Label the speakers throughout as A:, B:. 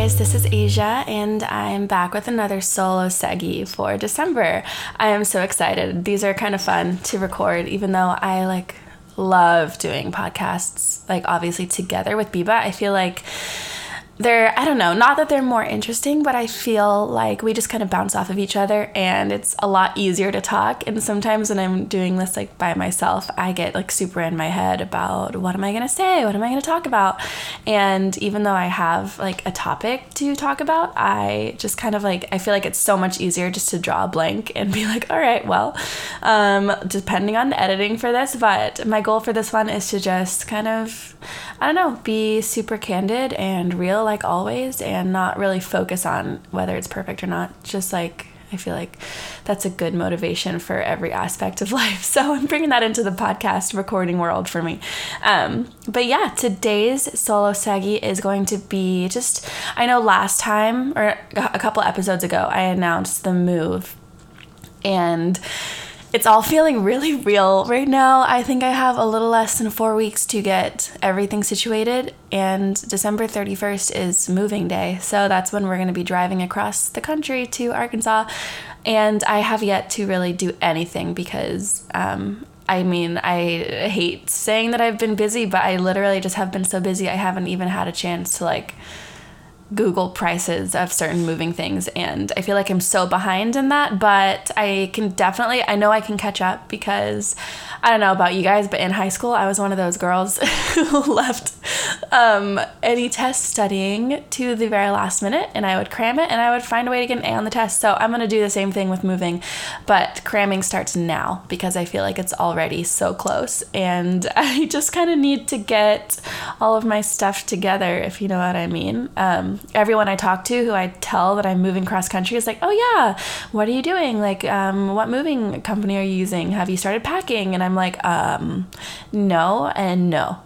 A: guys, this is Aysia, and I'm back with another solo Seggy for December. I am so excited. These are kind of fun to record, even though I like love doing podcasts, like obviously together with Biba. I feel like they're I don't know, not that they're more interesting, but I feel like we just kind of bounce off of each other and it's a lot easier to talk. And sometimes when I'm doing this like by myself, I get like super in my head about what am I going to say? What am I going to talk about? And even though I have like a topic to talk about, I just kind of like I feel like it's so much easier just to draw a blank and be like, "All right, well, um depending on the editing for this, but my goal for this one is to just kind of I don't know, be super candid and real like always and not really focus on whether it's perfect or not. Just like I feel like that's a good motivation for every aspect of life. So I'm bringing that into the podcast recording world for me. Um, but yeah, today's solo seggy is going to be just, I know last time or a couple episodes ago, I announced the move. And it's all feeling really real right now. I think I have a little less than four weeks to get everything situated, and December 31st is moving day. So that's when we're going to be driving across the country to Arkansas. And I have yet to really do anything because um, I mean, I hate saying that I've been busy, but I literally just have been so busy, I haven't even had a chance to like Google prices of certain moving things, and I feel like I'm so behind in that, but I can definitely, I know I can catch up because I don't know about you guys, but in high school, I was one of those girls who left um, any test studying to the very last minute, and I would cram it and I would find a way to get an A on the test. So I'm to do the same thing with moving, but cramming starts now because I feel like it's already so close, and I just kind of need to get all of my stuff together, if you know what I mean. Um, everyone I talk to who I tell that I'm moving cross country is like, oh, yeah, what are you doing? Like, um, what moving company are you using? Have you started packing? And I'm like, um, no and no.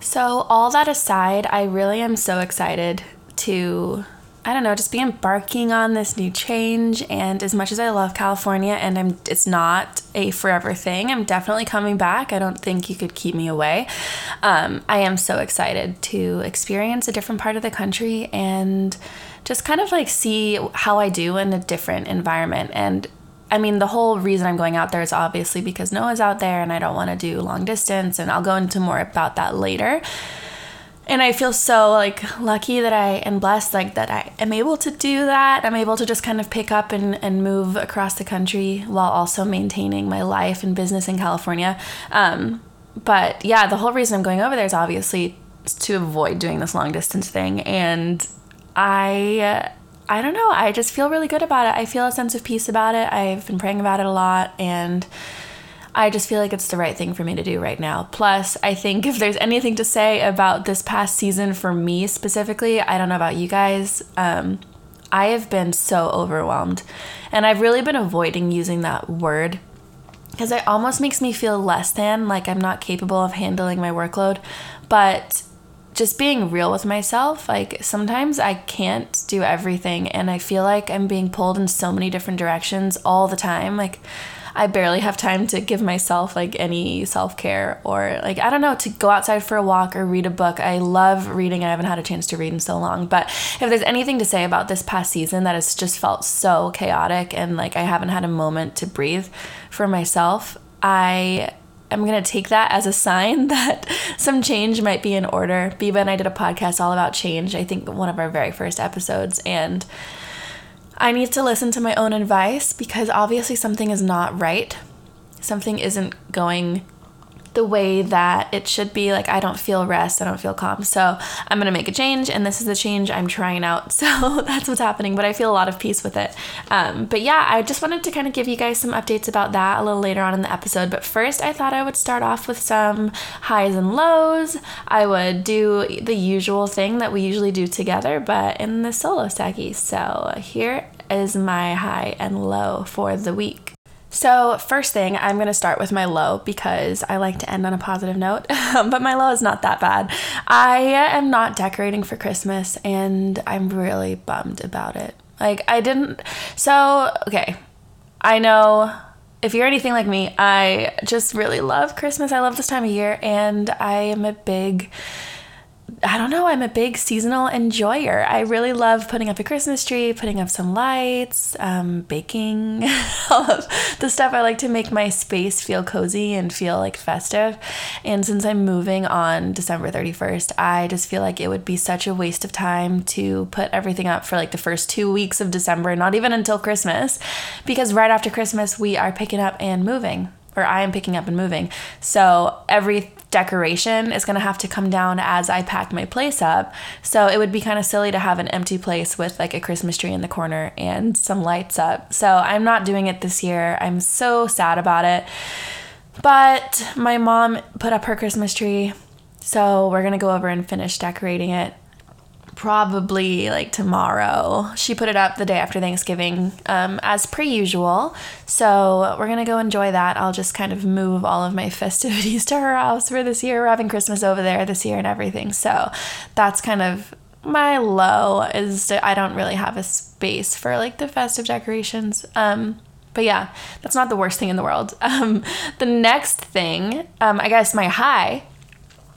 A: So, all that aside, I really am so excited to, I don't know, just be embarking on this new change. And as much as I love California and I'm, it's not a forever thing, I'm definitely coming back. I don't think you could keep me away. Um, I am so excited to experience a different part of the country and just kind of like see how I do in a different environment. And I mean, the whole reason I'm going out there is obviously because Noah's out there and I don't want to do long distance, and I'll go into more about that later. And I feel so like lucky that I and blessed like that I am able to do that. I'm able to just kind of pick up and, and move across the country while also maintaining my life and business in California. Um, but yeah, the whole reason I'm going over there is obviously to avoid doing this long distance thing. And I I don't know. I just feel really good about it. I feel a sense of peace about it. I've been praying about it a lot and I just feel like it's the right thing for me to do right now. Plus, I think if there's anything to say about this past season for me specifically, I don't know about you guys. Um, I have been so overwhelmed. And I've really been avoiding using that word because it almost makes me feel less than, like I'm not capable of handling my workload. But just being real with myself, like sometimes I can't do everything and I feel like I'm being pulled in so many different directions all the time. Like I barely have time to give myself like any self-care or like I don't know to go outside for a walk or read a book. I love reading. I haven't had a chance to read in so long. But if there's anything to say about this past season that has just felt so chaotic and like I haven't had a moment to breathe for myself, I I'm going to take that as a sign that some change might be in order. Biba and I did a podcast all about change, I think one of our very first episodes. And I need to listen to my own advice because obviously something is not right. Something isn't going the way that it should be. Like, I don't feel rest, I don't feel calm. So, I'm gonna make a change, and this is the change I'm trying out. So, that's what's happening, but I feel a lot of peace with it. Um, but yeah, I just wanted to kind of give you guys some updates about that a little later on in the episode. But first, I thought I would start off with some highs and lows. I would do the usual thing that we usually do together, but in the solo seggy. So, here is my high and low for the week. So, first thing, I'm going to start with my low because I like to end on a positive note, but my low is not that bad. I am not decorating for Christmas and I'm really bummed about it. Like, I didn't. So, okay, I know if you're anything like me, I just really love Christmas. I love this time of year and I am a big I don't know, I'm a big seasonal enjoyer. I really love putting up a Christmas tree, putting up some lights, um, baking, all of the stuff. I like to make my space feel cozy and feel like festive. And since I'm moving on December 31st, I just feel like it would be such a waste of time to put everything up for like the first two weeks of December, not even until Christmas, because right after Christmas, we are picking up and moving or I am picking up and moving. So every decoration is going to have to come down as I pack my place up. So it would be kind of silly to have an empty place with like a Christmas tree in the corner and some lights up. So I'm not doing it this year. I'm so sad about it. But my mom put up her Christmas tree. So we're going to go over and finish decorating it probably like tomorrow. She put it up the day after Thanksgiving, um, as per usual. So we're gonna go enjoy that. I'll just kind of move all of my festivities to her house for this year. We're having Christmas over there this year and everything. So that's kind of my low is I don't really have a space for like the festive decorations. Um, but yeah, that's not the worst thing in the world. Um, the next thing, um, I guess my high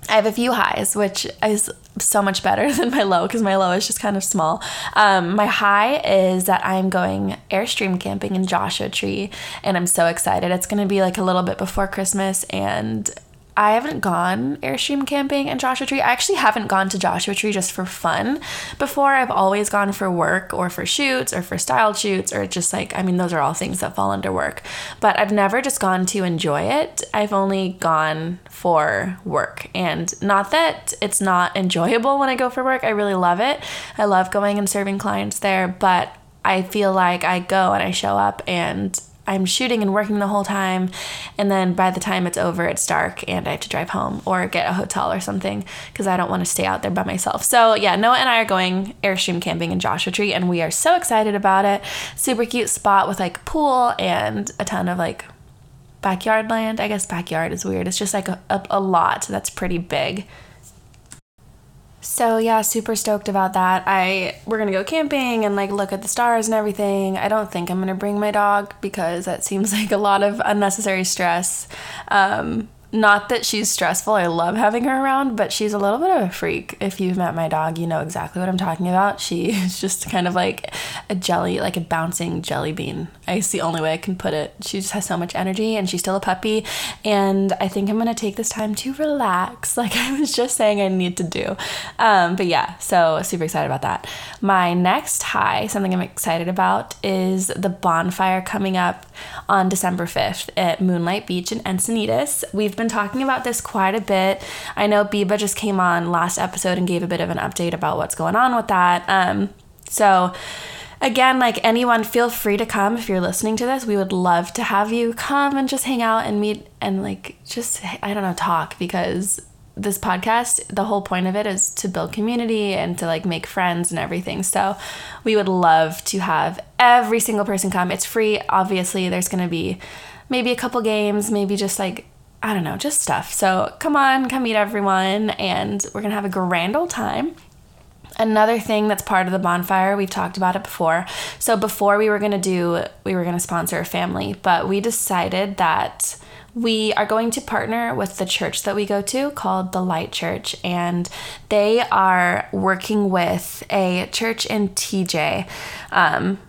A: I have a few highs, which is so much better than my low because my low is just kind of small. Um, my high is that I'm going Airstream camping in Joshua Tree, and I'm so excited. It's going to be like a little bit before Christmas, and I haven't gone Airstream camping in Joshua Tree. I actually haven't gone to Joshua Tree just for fun before. I've always gone for work or for shoots or for style shoots or just like, I mean, those are all things that fall under work. But I've never just gone to enjoy it. I've only gone for work. And not that it's not enjoyable when I go for work, I really love it. I love going and serving clients there, but I feel like I go and I show up and I'm shooting and working the whole time. And then by the time it's over, it's dark and I have to drive home or get a hotel or something because I don't want to stay out there by myself. So, yeah, Noah and I are going Airstream camping in Joshua Tree and we are so excited about it. Super cute spot with like pool and a ton of like backyard land. I guess backyard is weird. It's just like a, a, a lot that's pretty big. So yeah, super stoked about that. I we're gonna go camping and like look at the stars and everything. I don't think I'm gonna bring my dog because that seems like a lot of unnecessary stress. Um, not that she's stressful. I love having her around, but she's a little bit of a freak. If you've met my dog, you know exactly what I'm talking about. She is just kind of like a jelly, like a bouncing jelly bean. It's the only way I can put it. She just has so much energy and she's still a puppy. And I think I'm going to take this time to relax, like I was just saying I need to do. Um, but yeah, so super excited about that. My next high, something I'm excited about, is the bonfire coming up on December 5th at Moonlight Beach in Encinitas. We've been talking about this quite a bit. I know Biba just came on last episode and gave a bit of an update about what's going on with that. Um, so, again, like anyone, feel free to come if you're listening to this. We would love to have you come and just hang out and meet and like just, I don't know, talk because this podcast, the whole point of it is to build community and to like make friends and everything. So we would love to have every single person come. It's free, obviously. There's going to be maybe a couple games, maybe just like I don't know, just stuff. So come on, come meet everyone, and we're gonna have a grand old time. Another thing that's part of the bonfire, we've talked about it before. So before we were gonna do, we were gonna sponsor a family, but we decided that we are going to partner with the church that we go to called the Light Church, and they are working with a church in TJ. Um,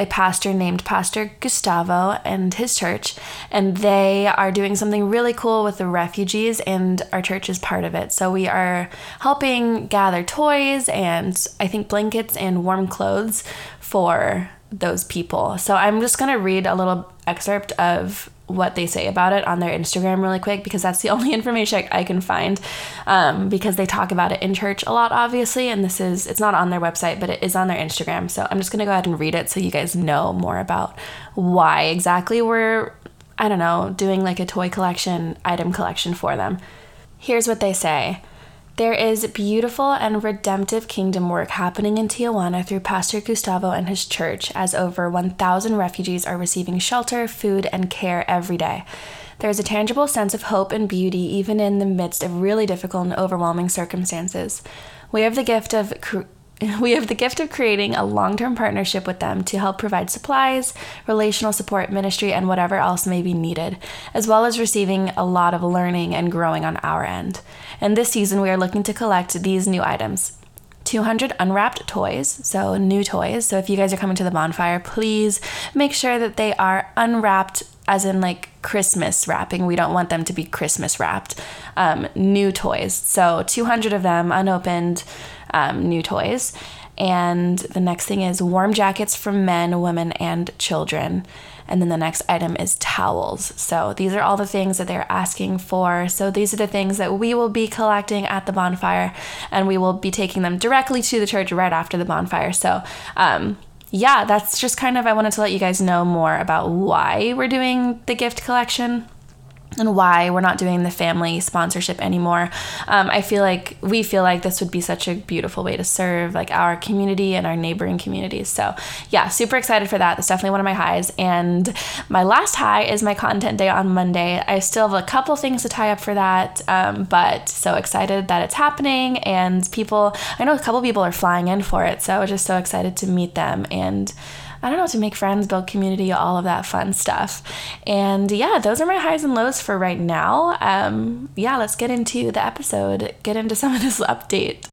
A: a pastor named Pastor Gustavo and his church, and they are doing something really cool with the refugees, and our church is part of it. So we are helping gather toys and I think blankets and warm clothes for those people. So I'm just going to read a little excerpt of what they say about it on their Instagram really quick because that's the only information I can find um, because they talk about it in church a lot, obviously. And this is, it's not on their website, but it is on their Instagram. So I'm just to go ahead and read it so you guys know more about why exactly we're, I don't know, doing like a toy collection, item collection for them. Here's what they say. There is beautiful and redemptive kingdom work happening in Tijuana through Pastor Gustavo and his church, as over 1,000 refugees are receiving shelter, food, and care every day. There is a tangible sense of hope and beauty even in the midst of really difficult and overwhelming circumstances. We have the gift of we have the gift of creating a long term partnership with them to help provide supplies, relational support, ministry, and whatever else may be needed, as well as receiving a lot of learning and growing on our end. And this season, we are looking to collect these new items 200 unwrapped toys, so new toys. So if you guys are coming to the bonfire, please make sure that they are unwrapped, as in like Christmas wrapping. We don't want them to be Christmas wrapped. Um, new toys. So 200 of them unopened um, new toys. And the next thing is warm jackets for men, women, and children. And then the next item is towels. So these are all the things that they're asking for. So these are the things that we will be collecting at the bonfire, and we will be taking them directly to the church right after the bonfire. So, um, yeah, that's just kind of, I wanted to let you guys know more about why we're doing the gift collection and why we're not doing the family sponsorship anymore. Um, I feel like we feel like this would be such a beautiful way to serve like our community and our neighboring communities. So yeah, super excited for that. That's definitely one of my highs. And my last high is my content day on Monday. I still have a couple things to tie up for that, um, but so excited that it's happening and people. I know a couple people are flying in for it, so just so excited to meet them and. I don't know, to make friends, build community, all of that fun stuff. And yeah, those are my highs and lows for right now. Um, yeah, let's get into the episode, get into some of this update.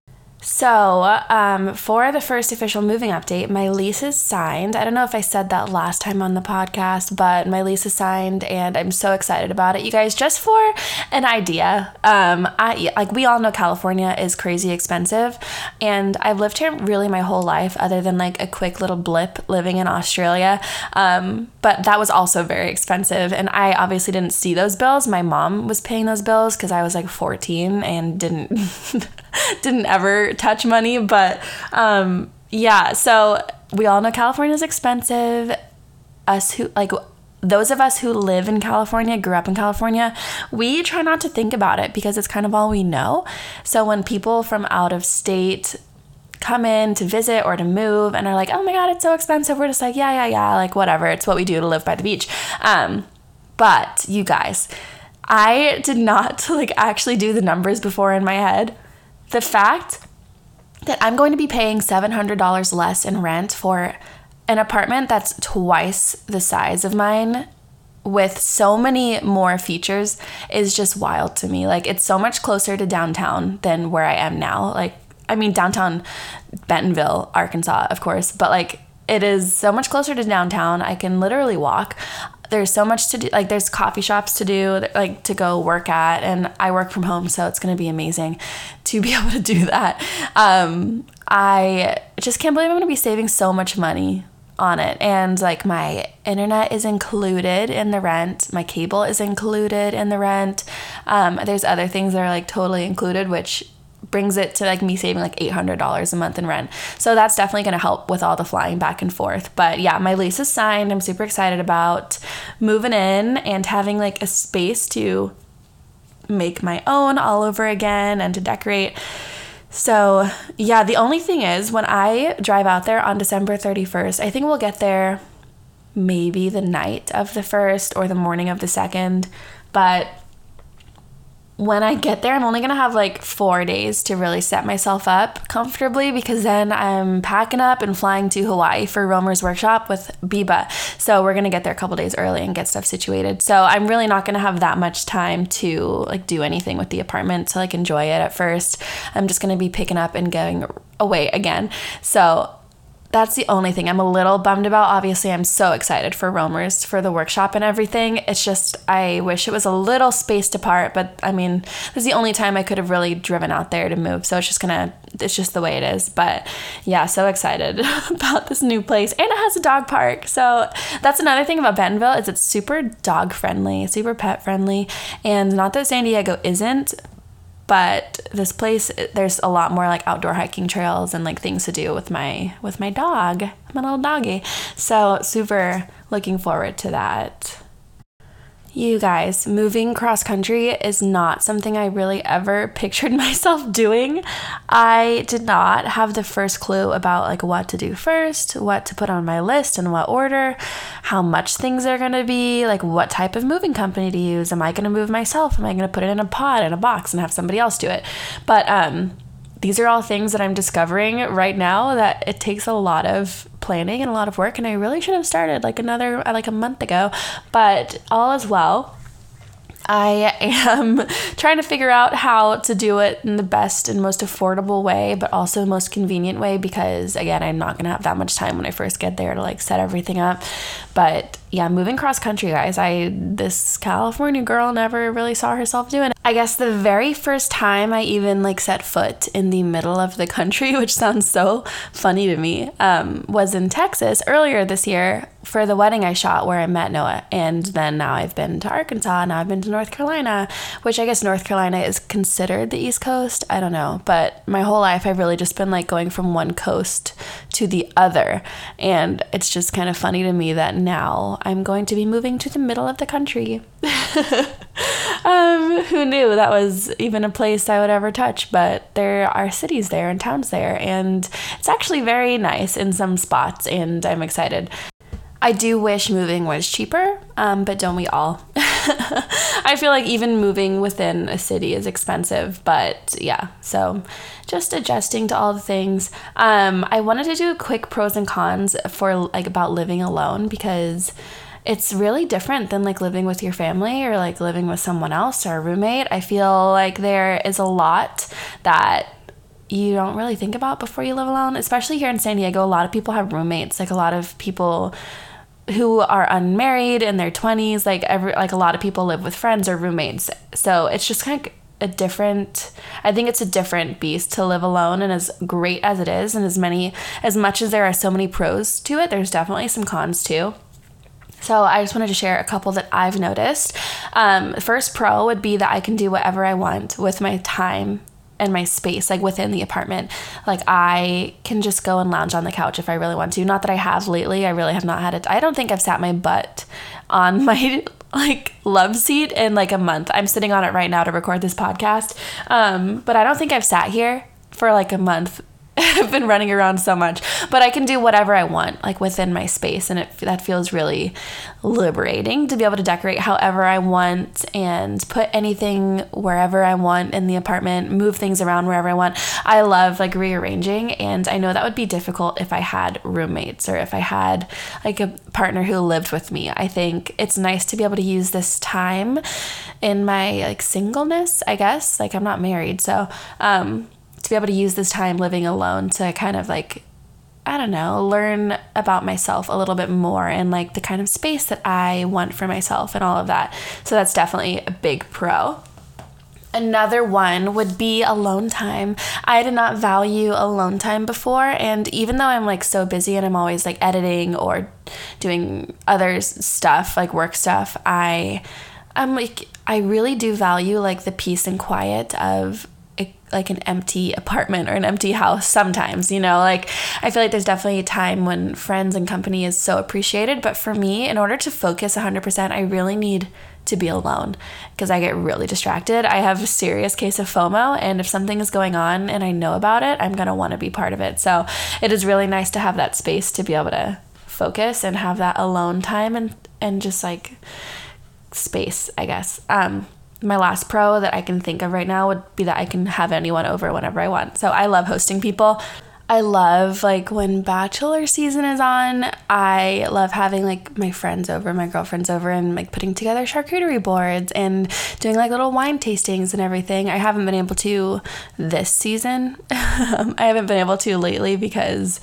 A: So, um, for the first official moving update, my lease is signed. I don't know if I said that last time on the podcast, but my lease is signed and I'm so excited about it. You guys, just for an idea, um, I like we all know California is crazy expensive, and I've lived here really my whole life, other than like a quick little blip living in Australia. Um, but that was also very expensive, and I obviously didn't see those bills. My mom was paying those bills because I was like 14 and didn't didn't ever touch money, but um, yeah. So we all know California is expensive. Us who like those of us who live in California, grew up in California, we try not to think about it because it's kind of all we know. So when people from out of state come in to visit or to move and are like, oh my God, it's so expensive, we're just like, yeah, yeah, yeah, like whatever. It's what we do to live by the beach. Um, but you guys, I did not like actually do the numbers before in my head. The fact that I'm going to be paying $700 less in rent for an apartment that's twice the size of mine with so many more features is just wild to me. Like it's so much closer to downtown than where I am now. Like I mean downtown Bentonville, Arkansas, of course, but like it is so much closer to downtown. I can literally walk. There's so much to do. Like there's coffee shops to do, like to go work at, and I work from home, so it's gonna be amazing to be able to do that. Um, I just can't believe I'm gonna be saving so much money on it. And like my internet is included in the rent, my cable is included in the rent. Um, there's other things that are like totally included, which brings it to like me saving like $800 a month in rent. So that's definitely going to help with all the flying back and forth. But yeah, my lease is signed. I'm super excited about moving in and having like a space to make my own all over again and to decorate. So, yeah, the only thing is when I drive out there on December 31st, I think we'll get there maybe the night of the first or the morning of the second, but when I get there, I'm only gonna have like four days to really set myself up comfortably because then I'm packing up and flying to Hawaii for Romer's workshop with Biba. So we're gonna get there a couple days early and get stuff situated. So I'm really not gonna have that much time to like do anything with the apartment to like enjoy it at first. I'm just gonna be picking up and going away again. So that's the only thing I'm a little bummed about. Obviously, I'm so excited for Romer's for the workshop and everything. It's just I wish it was a little spaced apart, but I mean, this is the only time I could have really driven out there to move. So it's just gonna it's just the way it is. But yeah, so excited about this new place. And it has a dog park. So that's another thing about Bentonville is it's super dog friendly, super pet friendly. And not that San Diego isn't, but this place there's a lot more like outdoor hiking trails and like things to do with my with my dog my little doggy. So super looking forward to that you guys, moving cross country is not something I really ever pictured myself doing. I did not have the first clue about like what to do first, what to put on my list and what order, how much things are going to be, like what type of moving company to use. Am I going to move myself? Am I going to put it in a pod in a box and have somebody else do it? But um these are all things that I'm discovering right now that it takes a lot of planning and a lot of work and I really should have started like another like a month ago but all is well I am trying to figure out how to do it in the best and most affordable way, but also most convenient way because, again, I'm not going to have that much time when I first get there to like set everything up. But yeah, moving cross country, guys, I, this California girl never really saw herself doing it. I guess the very first time I even like set foot in the middle of the country, which sounds so funny to me, um, was in Texas earlier this year for the wedding I shot where I met Noah. And then now I've been to Arkansas, now I've been to North Carolina, which I guess North Carolina is considered the East Coast. I don't know. But my whole life I've really just been like going from one coast to the other. And it's just kind of funny to me that now I'm going to be moving to the middle of the country. um, who knew that was even a place I would ever touch? But there are cities there and towns there. And it's actually very nice in some spots. And I'm excited. I do wish moving was cheaper, um, but don't we all? I feel like even moving within a city is expensive, but yeah, so just adjusting to all the things. Um, I wanted to do a quick pros and cons for like about living alone because it's really different than like living with your family or like living with someone else or a roommate. I feel like there is a lot that you don't really think about before you live alone, especially here in San Diego. A lot of people have roommates, like a lot of people who are unmarried in their 20s like every like a lot of people live with friends or roommates so it's just kind of a different i think it's a different beast to live alone and as great as it is and as many as much as there are so many pros to it there's definitely some cons too so I just wanted to share a couple that I've noticed. Um, first pro would be that I can do whatever I want with my time and my space like within the apartment. Like i can just go and lounge on the couch if i really want to. Not that i have lately. I really have not had it. I don't think i've sat my butt on my like love seat in like a month. I'm sitting on it right now to record this podcast. Um, but i don't think i've sat here for like a month I've been running around so much, but I can do whatever I want, like within my space, and it that feels really liberating to be able to decorate however I want and put anything wherever I want in the apartment, move things around wherever I want. I love like rearranging, and I know that would be difficult if I had roommates or if I had like a partner who lived with me. I think it's nice to be able to use this time in my like singleness, I guess. Like I'm not married, so um to be able to use this time living alone to kind of like I don't know, learn about myself a little bit more and like the kind of space that I want for myself and all of that. So that's definitely a big pro. Another one would be alone time. I did not value alone time before, and even though I'm like so busy and I'm always like editing or doing other stuff, like work stuff, I I'm like I really do value like the peace and quiet of like an empty apartment or an empty house sometimes you know? Like i feel like there's definitely a time when friends and company is so appreciated but for me in order to focus 100% i really need to be alone because i get really distracted. I have a serious case of fomo and if something is going on and i know about it i'm going to want to be part of it. So it is really nice to have that space to be able to focus and have that alone time and and just like space i guess. Um my last pro that I can think of right now would be that I can have anyone over whenever I want. So I love hosting people. I love like when bachelor season is on. I love having like my friends over, my girlfriends over, and like putting together charcuterie boards and doing like little wine tastings and everything. I haven't been able to this season. Um, I haven't been able to lately because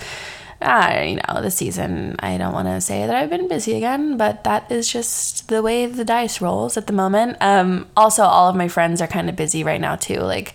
A: uh, you know, this season, I don't want to say that I've been busy again, but that is just the way the dice rolls at the moment. Um, also, all of my friends are kind of busy right now, too. Like,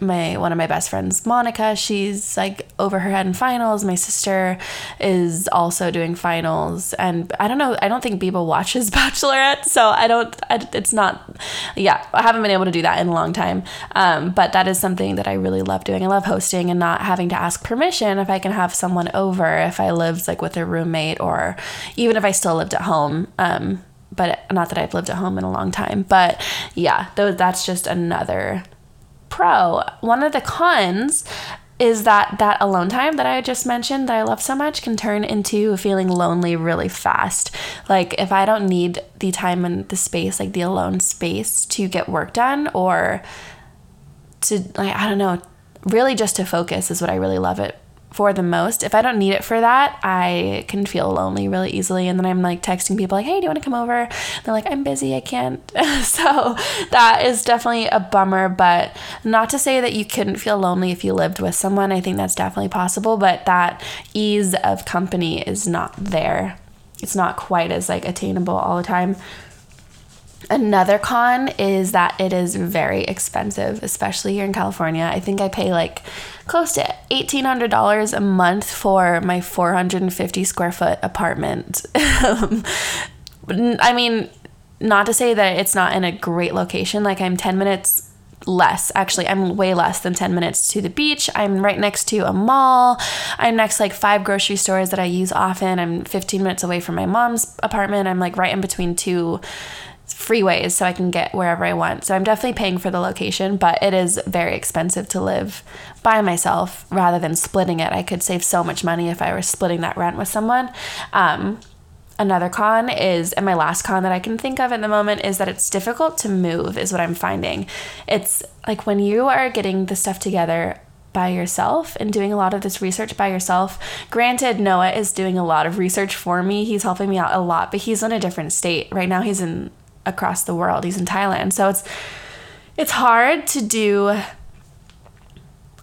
A: my one of my best friends monica she's like over her head in finals. My sister is also doing finals. And i don't know i don't think Biba watches bachelorette so i don't I, it's not yeah i haven't been able to do that in a long time. Um, but that is something that i really love doing. I love hosting and not having to ask permission if i can have someone over if i lived like with a roommate or even if i still lived at home. Um, but not that i've lived at home in a long time. But yeah though that's just another pro. One of the cons is that that alone time that I just mentioned that I love so much can turn into feeling lonely really fast. Like if I don't need the time and the space, like the alone space to get work done or to like I don't know, really just to focus is what I really love it for the most. If I don't need it for that, I can feel lonely really easily. And then I'm like texting people like, hey, do you want to come over? They're like, I'm busy, I can't. so that is definitely a bummer, but not to say that you couldn't feel lonely if you lived with someone. I think that's definitely possible, but that ease of company is not there. It's not quite as like attainable all the time. Another con is that it is very expensive, especially here in California. I think I pay like close to $1,800 a month for my 450 square foot apartment. I mean, not to say that it's not in a great location, like I'm 10 minutes less. Actually i'm way less than 10 minutes to the beach. I'm right next to a mall. I'm next like five grocery stores that i use often. I'm 15 minutes away from my mom's apartment. I'm like right in between two freeways so I can get wherever I want. So I'm definitely paying for the location, but it is very expensive to live by myself rather than splitting it. I could save so much money if I were splitting that rent with someone. Um, another con is, and my last con that I can think of at the moment is that it's difficult to move, is what I'm finding. It's like when you are getting the stuff together by yourself and doing a lot of this research by yourself. Granted, Noah is doing a lot of research for me. He's helping me out a lot, but he's in a different state. Right now, he's in across the world. He's in Thailand. So it's it's hard to do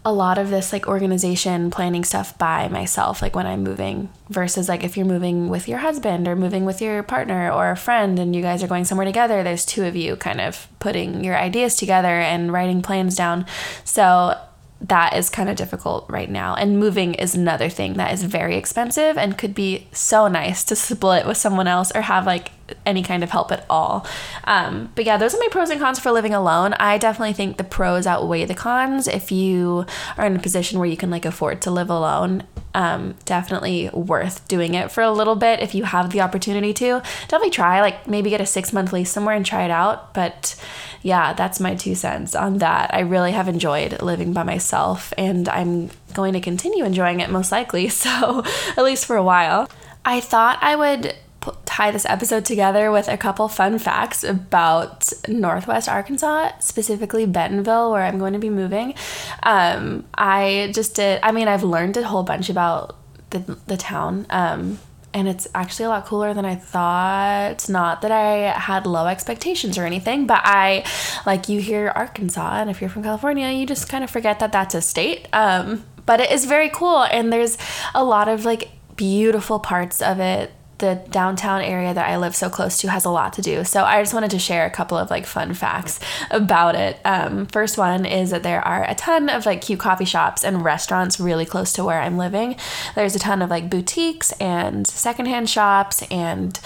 A: a lot of this like organization planning stuff by myself like when i'm moving versus like if you're moving with your husband or moving with your partner or a friend and you guys are going somewhere together there's two of you kind of putting your ideas together and writing plans down so that is kind of difficult right now. And moving is another thing that is very expensive and could be so nice to split with someone else or have like any kind of help at all. Um, but yeah, those are my pros and cons for living alone. I definitely think the pros outweigh the cons if you are in a position where you can like afford to live alone. Um, definitely worth doing it for a little bit if you have the opportunity to. Definitely try, like maybe get a six month lease somewhere and try it out. But yeah, that's my two cents on that. I really have enjoyed living by myself and I'm going to continue enjoying it most likely. So, at least for a while. I thought I would tie this episode together with a couple fun facts about Northwest Arkansas, specifically Bentonville, where I'm going to be moving. Um, I just did, I mean, I've learned a whole bunch about the, the town. Um, and it's actually a lot cooler than I thought. Not that I had low expectations or anything, but I like you hear Arkansas, and if you're from California, you just kind of forget that that's a state. Um, but it is very cool, and there's a lot of like beautiful parts of it the downtown area that I live so close to has a lot to do. So I just wanted to share a couple of like fun facts about it. Um, first one is that there are a ton of like cute coffee shops and restaurants really close to where I'm living. There's a ton of like boutiques and secondhand shops and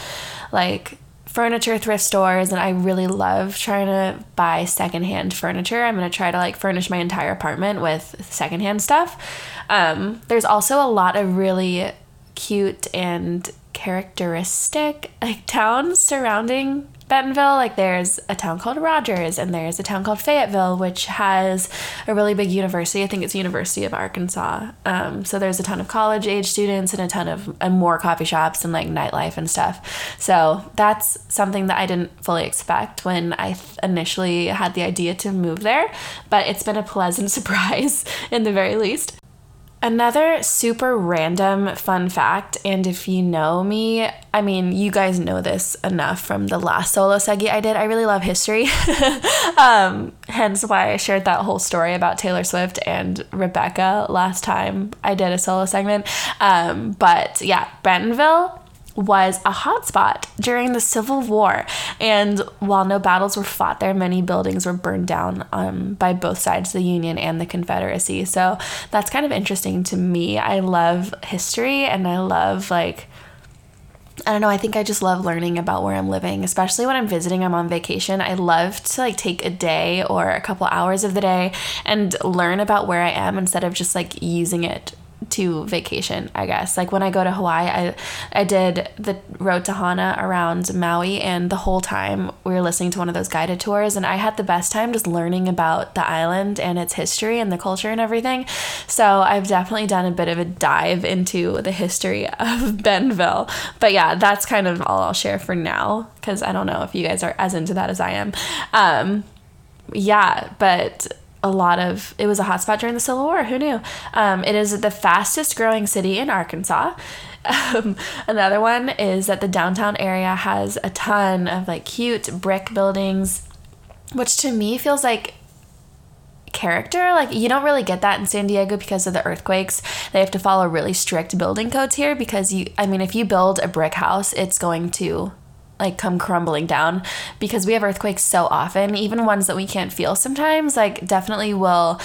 A: like furniture thrift stores and I really love trying to buy secondhand furniture. I'm going to try to like furnish my entire apartment with secondhand stuff. Um, there's also a lot of really cute and characteristic like towns surrounding Bentonville. Like there's a town called Rogers and there's a town called Fayetteville, which has a really big university. I think it's University of Arkansas. Um, so there's a ton of college age students and a ton of and more coffee shops and like nightlife and stuff. So that's something that I didn't fully expect when I initially had the idea to move there, but it's been a pleasant surprise in the very least. Another super random fun fact, and if you know me, I mean, you guys know this enough from the last solo seggy I did. I really love history, um, hence why I shared that whole story about Taylor Swift and Rebecca last time I did a solo segment. Um, but yeah, Bentonville was a hotspot during the Civil War. And while no battles were fought there, many buildings were burned down um, by both sides, the Union and the Confederacy. So that's kind of interesting to me. I love history and I love like. I don't know, I think I just love learning about where I'm living, especially when I'm visiting, I'm on vacation. I love to like take a day or a couple hours of the day and learn about where I am instead of just like using it to vacation, I guess. Like when I go to Hawaii, I I did the road to Hana around Maui and the whole time we were listening to one of those guided tours and I had the best time just learning about the island and its history and the culture and everything. So I've definitely done a bit of a dive into the history of Bentonville. But yeah, that's kind of all I'll share for now because I don't know if you guys are as into that as I am. Um, yeah, but a lot of it was a hotspot during the Civil War. Who knew? Um, it is the fastest growing city in Arkansas. Um, another one is that the downtown area has a ton of like cute brick buildings, which to me feels like character. Like you don't really get that in San Diego because of the earthquakes. They have to follow really strict building codes here because you I mean if you build a brick house, it's going to like come crumbling down because we have earthquakes so often, even ones that we can't feel sometimes, like definitely will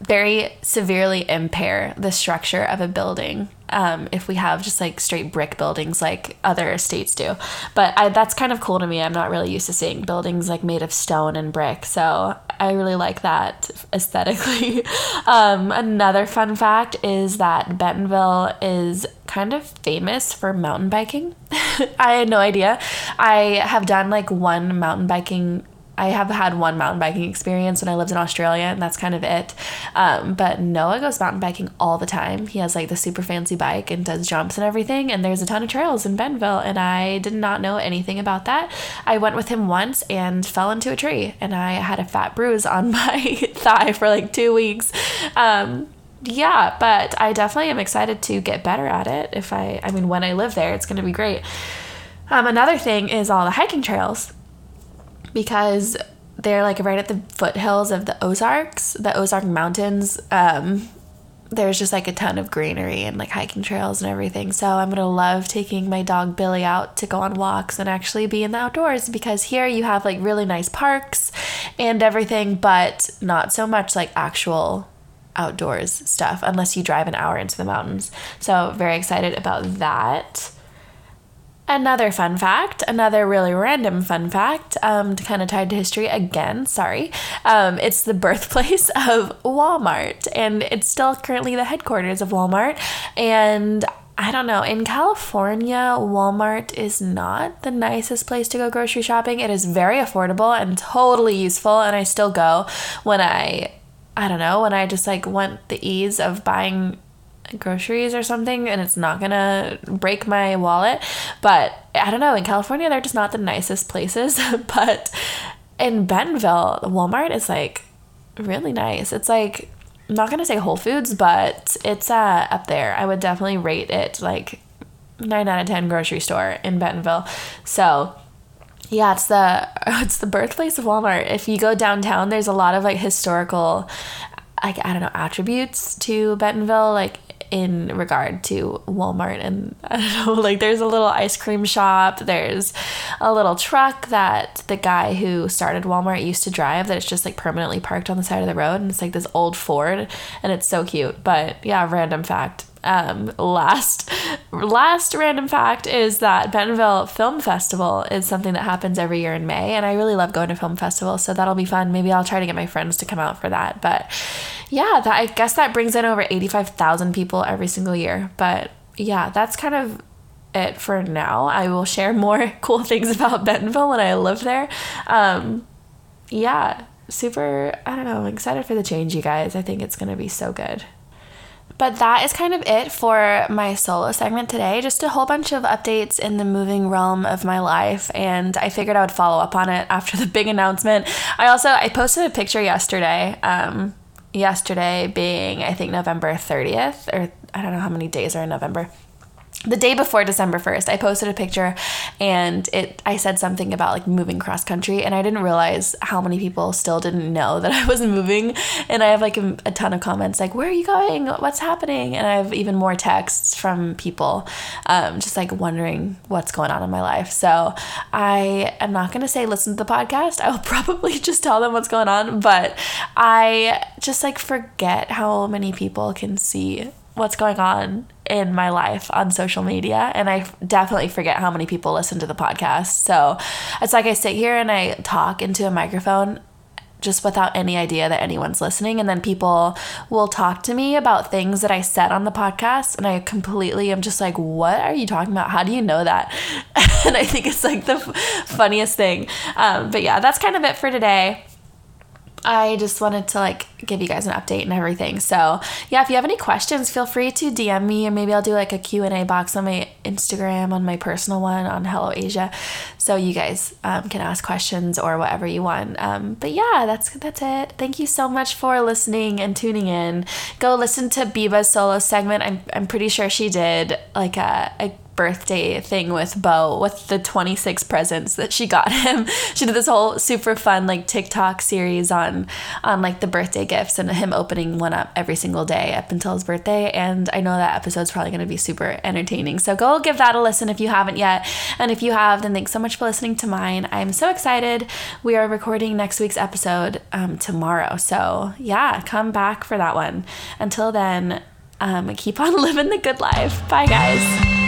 A: very severely impair the structure of a building um, if we have just like straight brick buildings like other states do. But I, that's kind of cool to me. I'm not really used to seeing buildings like made of stone and brick. So I really like that aesthetically. um, another fun fact is that Bentonville is kind of famous for mountain biking. I had no idea. I have done like one mountain biking I have had one mountain biking experience when I lived in Australia, and that's kind of it. Um, but Noah goes mountain biking all the time. He has like the super fancy bike and does jumps and everything. And there's a ton of trails in Bentonville, and I did not know anything about that. I went with him once and fell into a tree, and I had a fat bruise on my thigh for like two weeks. Um, yeah, but I definitely am excited to get better at it. If I, I mean, when I live there, it's going to be great. Um, another thing is all the hiking trails because they're like right at the foothills of the Ozarks, the Ozark Mountains. Um, there's just like a ton of greenery and like hiking trails and everything. So I'm gonna love taking my dog Billy out to go on walks and actually be in the outdoors because here you have like really nice parks and everything, but not so much like actual outdoors stuff unless you drive an hour into the mountains. So very excited about that. Another fun fact, another really random fun fact, um, kind of tied to history again, sorry. Um, it's the birthplace of Walmart, and it's still currently the headquarters of Walmart. And I don't know, in California, Walmart is not the nicest place to go grocery shopping. It is very affordable and totally useful, and I still go when I, I don't know, when I just like want the ease of buying groceries or something and it's not gonna break my wallet. But I don't know, in California, they're just not the nicest places. but in Bentonville, Walmart is like really nice. It's like, I'm not gonna say Whole Foods, but it's uh, up there. I would definitely rate it like 9 out of 10 grocery store in Bentonville. So, yeah, it's the it's the birthplace of Walmart. If you go downtown, there's a lot of like historical like I don't know attributes to Bentonville. Like in regard to Walmart and I don't know like there's a little ice cream shop there's a little truck that the guy who started Walmart used to drive that it's just like permanently parked on the side of the road and it's like this old Ford and it's so cute. But yeah random fact um, last last random fact is that Bentonville Film Festival is something that happens every year in May, and I really love going to film festivals, so that'll be fun. Maybe I'll try to get my friends to come out for that. But yeah, that I guess that brings in over eighty five thousand people every single year. But yeah, that's kind of it for now. I will share more cool things about Bentonville when I live there. Um, yeah, super. I don't know. I'm excited for the change, you guys. I think it's gonna be so good. But that is kind of it for my solo segment today. Just a whole bunch of updates in the moving realm of my life, and I figured I would follow up on it after the big announcement. I also I posted a picture yesterday. Um, yesterday being I think November 30th, or I don't know how many days are in November the day before December 1st, I posted a picture and it I said something about like moving cross country and I didn't realize how many people still didn't know that I was moving and I have like a, a ton of comments like where are you going? What's happening? And I have even more texts from people um, just like wondering what's going on in my life. So I am not going to say listen to the podcast. I will probably just tell them what's going on, but I just like forget how many people can see what's going on in my life on social media and I definitely forget how many people listen to the podcast. So it's like I sit here and I talk into a microphone just without any idea that anyone's listening and then people will talk to me about things that I said on the podcast and I completely am just like what are you talking about? How do you know that? and I think it's like the f- funniest thing. Um, but yeah, that's kind of it for today. I just wanted to like give you guys an update and everything. So yeah, if you have any questions, feel free to DM me, or maybe I'll do like a Q and A box on my Instagram, on my personal one, on Hello Aysia, so you guys um, can ask questions or whatever you want. Um, but yeah, that's that's it. Thank you so much for listening and tuning in. Go listen to Biba's solo segment. I'm I'm pretty sure she did like a, a birthday thing with Bo with the 26 presents that she got him. She did this whole super fun like TikTok series on on like the birthday gifts and him opening one up every single day up until his birthday and I know that episode's probably going to be super entertaining. So go give that a listen if you haven't yet. And if you have, then thanks so much for listening to mine. I'm so excited. We are recording next week's episode um, tomorrow. So, yeah, come back for that one. Until then, um, keep on living the good life. Bye, guys.